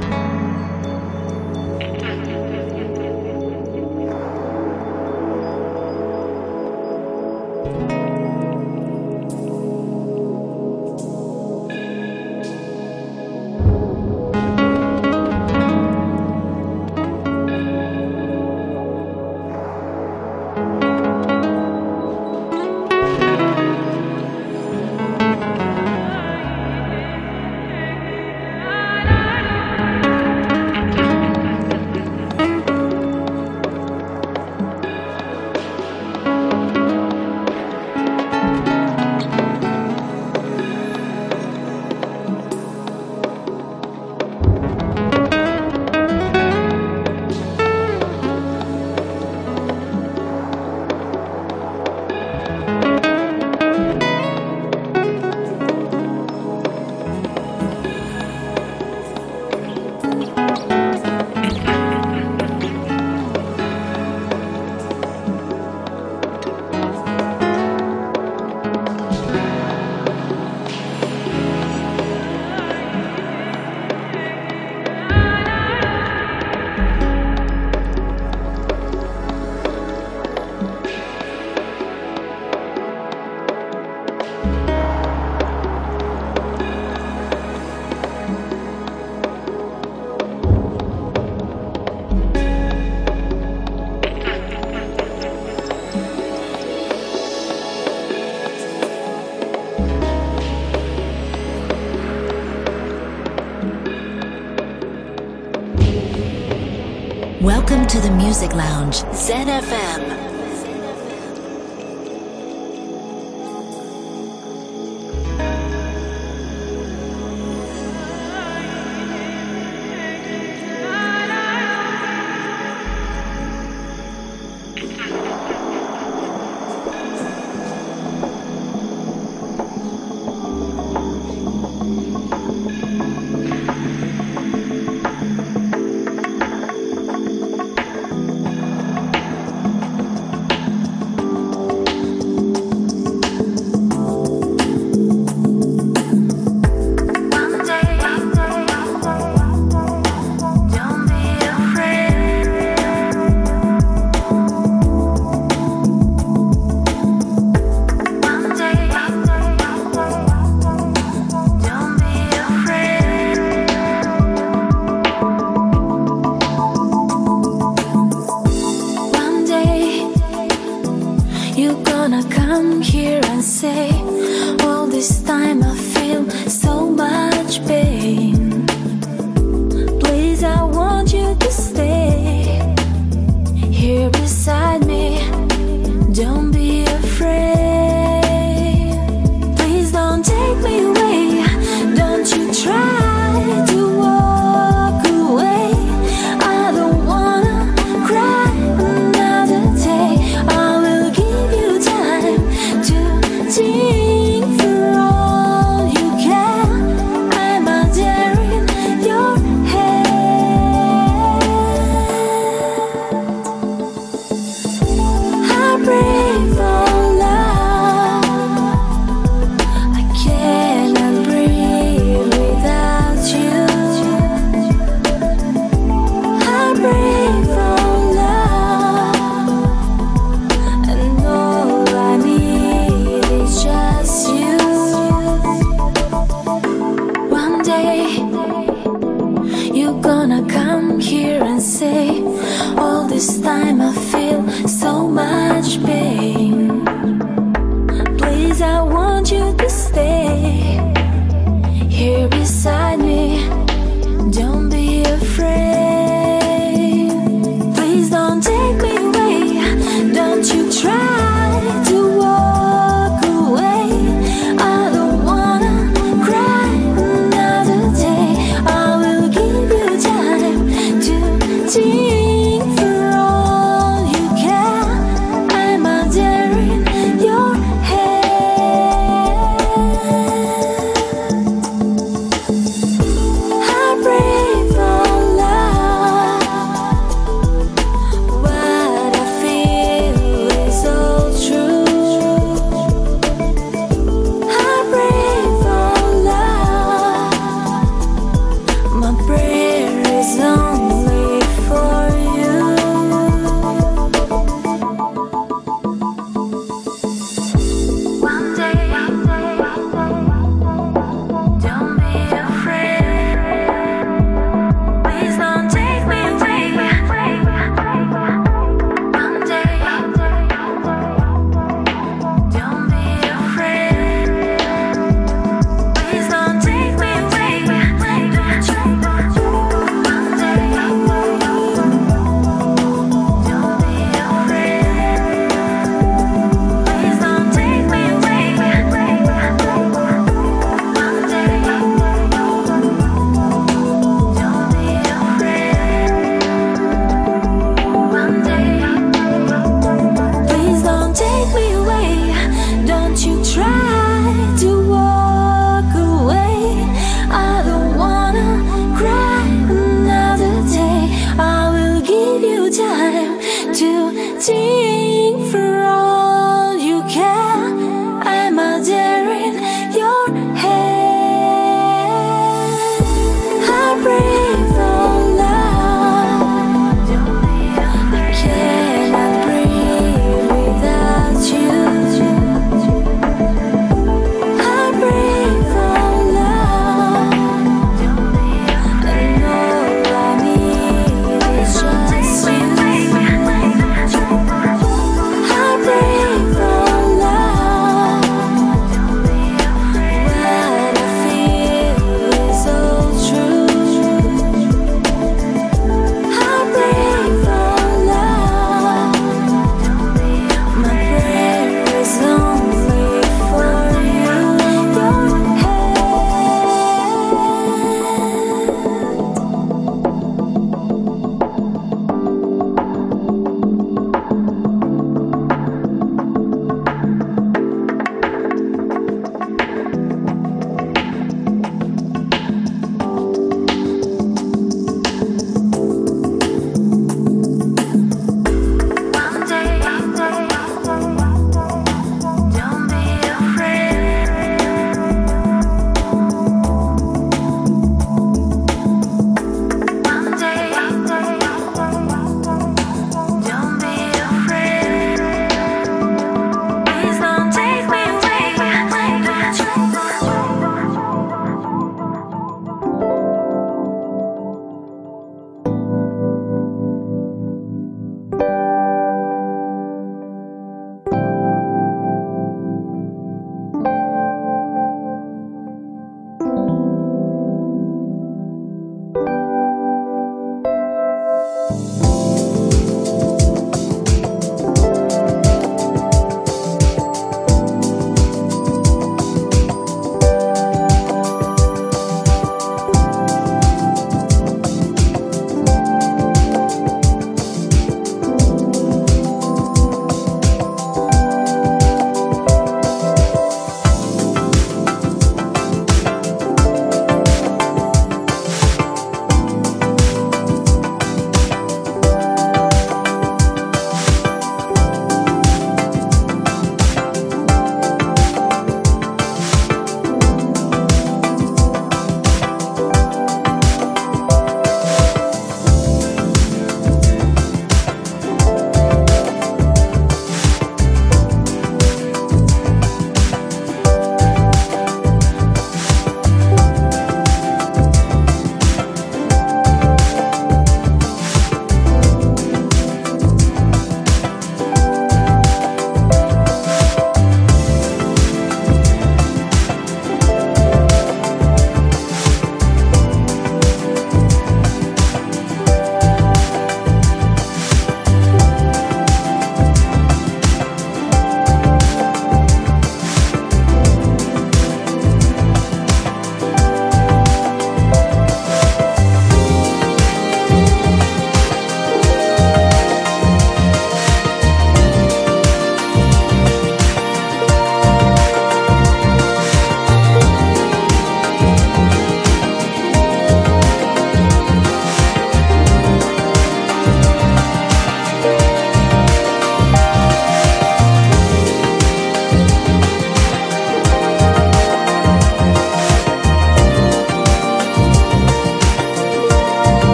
Bye. Lounge, ZFM. for all you can.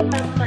Thank you.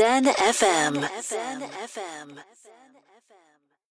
Zen FM.